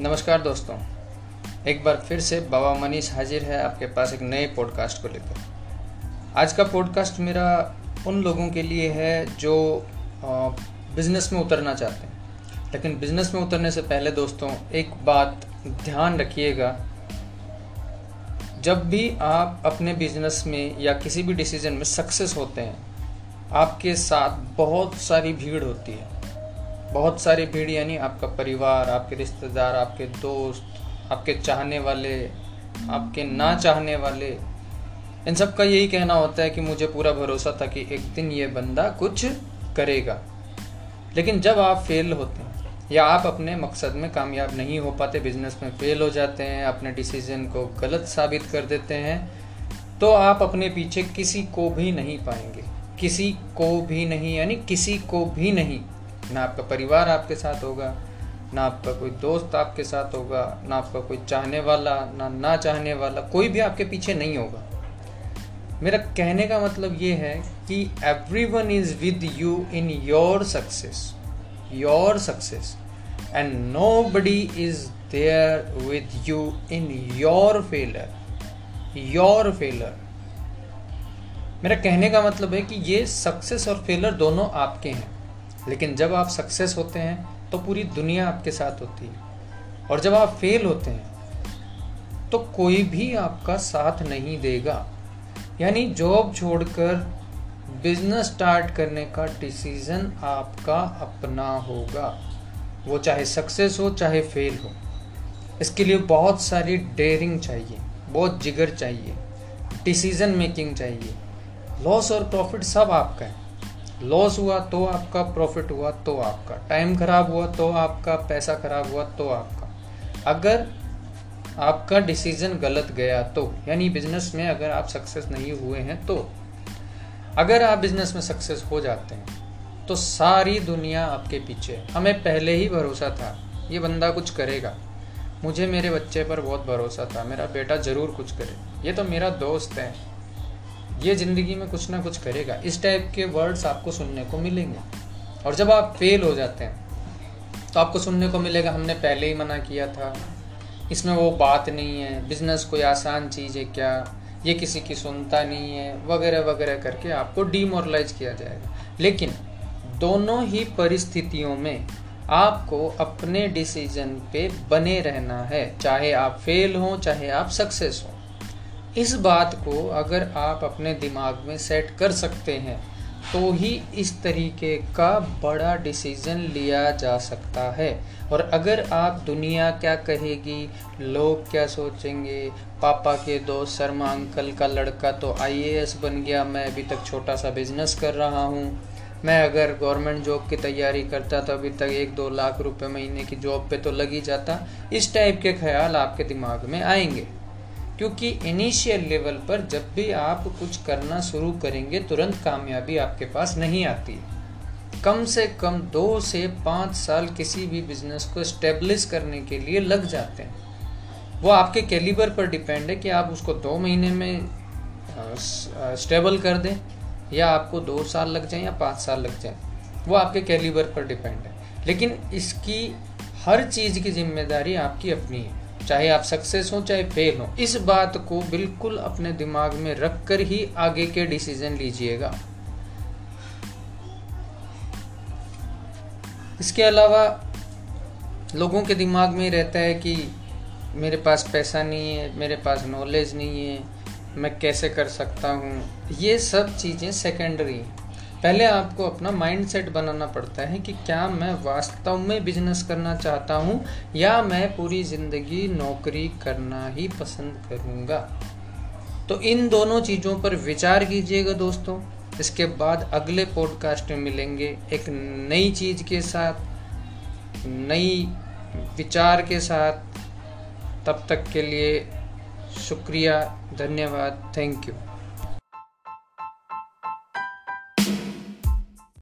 नमस्कार दोस्तों। एक बार फिर से बाबा मनीष हाजिर है आपके पास एक नए पॉडकास्ट को लेकर। आज का पॉडकास्ट मेरा उन लोगों के लिए है जो बिज़नेस में उतरना चाहते हैं। लेकिन बिज़नेस में उतरने से पहले दोस्तों, एक बात ध्यान रखिएगा। जब भी आप अपने बिज़नेस में या किसी भी डिसीज़न में सक्सेस होते हैं, आपके साथ बहुत सारी भीड़ होती है। बहुत सारी भीड़ यानी आपका परिवार, आपके रिश्तेदार, आपके दोस्त, आपके चाहने वाले, आपके ना चाहने वाले, इन सब का यही कहना होता है कि मुझे पूरा भरोसा था कि एक दिन ये बंदा कुछ करेगा। लेकिन जब आप फेल होते हैं, या आप अपने मकसद में कामयाब नहीं हो पाते बिज़नेस में फेल हो जाते हैं, अपने डिसीज़न को गलत साबित कर देते हैं तो आप अपने पीछे किसी को भी नहीं पाएँगे। किसी को भी नहीं, यानी किसी को भी नहीं। ना आपका परिवार आपके साथ होगा, ना आपका कोई दोस्त आपके साथ होगा, ना आपका कोई चाहने वाला, ना ना चाहने वाला, कोई भी आपके पीछे नहीं होगा। मेरा कहने का मतलब ये है कि everyone is with you in your success your success and nobody is there with you in your failure your failure मेरा कहने का मतलब है कि ये सक्सेस और फेलर दोनों आपके हैं। लेकिन जब आप सक्सेस होते हैं तो पूरी दुनिया आपके साथ होती है। और जब आप फेल होते हैं तो कोई भी आपका साथ नहीं देगा। यानी जॉब छोड़कर बिज़नेस स्टार्ट करने का डिसीज़न आपका अपना होगा। वो चाहे सक्सेस हो, चाहे फेल हो। इसके लिए बहुत सारी डेयरिंग चाहिए, बहुत जिगर चाहिए डिसीज़न मेकिंग चाहिए। लॉस और प्रॉफिट सब आपका है। लॉस हुआ तो आपका प्रॉफिट हुआ तो आपका। टाइम खराब हुआ तो आपका, पैसा खराब हुआ तो आपका। अगर आपका डिसीज़न गलत गया तो यानी बिज़नेस में अगर आप सक्सेस नहीं हुए हैं तो। अगर आप बिज़नेस में सक्सेस हो जाते हैं तो सारी दुनिया आपके पीछे हमें पहले ही भरोसा था, ये बंदा कुछ करेगा। मुझे मेरे बच्चे पर बहुत भरोसा था, मेरा बेटा ज़रूर कुछ करे। ये तो मेरा दोस्त है। ये ज़िंदगी में कुछ ना कुछ करेगा। इस टाइप के वर्ड्स आपको सुनने को मिलेंगे। और जब आप फेल हो जाते हैं तो आपको सुनने को मिलेगा, हमने पहले ही मना किया था। इसमें वो बात नहीं है बिज़नेस कोई आसान चीज़ है क्या? ये किसी की सुनता नहीं है, वगैरह वगैरह करके आपको डीमोरलाइज किया जाएगा। लेकिन दोनों ही परिस्थितियों में आपको अपने डिसीज़न पे बने रहना है। चाहे आप फेल हो, चाहे आप सक्सेस हो। इस बात को अगर आप अपने दिमाग में सेट कर सकते हैं तो ही इस तरीके का बड़ा डिसीज़न लिया जा सकता है। और अगर आप दुनिया क्या कहेगी, लोग क्या सोचेंगे, पापा के दोस्त, शर्मा अंकल का लड़का तो आईएएस बन गया, मैं अभी तक छोटा सा बिज़नेस कर रहा हूँ। मैं अगर गवर्नमेंट जॉब की तैयारी करता तो अभी तक एक दो लाख रुपए महीने की जॉब पे तो लगी जाता। इस टाइप के ख्याल आपके दिमाग में आएँगे। क्योंकि इनिशियल लेवल पर जब भी आप कुछ करना शुरू करेंगे, तुरंत कामयाबी आपके पास नहीं आती। है कम से कम दो से पाँच साल किसी भी बिज़नेस को स्टेब्लिश करने के लिए लग जाते हैं। वो आपके कैलिबर पर डिपेंड है कि आप उसको दो महीने में स्टेबल कर दें, या आपको दो साल लग जाए या पाँच साल लग जाए। वो आपके कैलिबर पर डिपेंड है। लेकिन इसकी हर चीज़ की ज़िम्मेदारी आपकी अपनी है। चाहे आप सक्सेस हो, चाहे फेल हो, इस बात को बिल्कुल अपने दिमाग में रख कर ही आगे के डिसीज़न लीजिएगा। इसके अलावा लोगों के दिमाग में रहता है कि मेरे पास पैसा नहीं है, मेरे पास नॉलेज नहीं है, मैं कैसे कर सकता हूँ? ये सब चीज़ें सेकेंडरी हैं। पहले आपको अपना माइंड सेट बनाना पड़ता है कि क्या मैं वास्तव में बिज़नेस करना चाहता हूँ या मैं पूरी ज़िंदगी नौकरी करना ही पसंद करूँगा। तो इन दोनों चीज़ों पर विचार कीजिएगा दोस्तों। इसके बाद अगले पॉडकास्ट में मिलेंगे एक नई चीज़ के साथ, नई विचार के साथ। तब तक के लिए शुक्रिया, धन्यवाद थैंक यू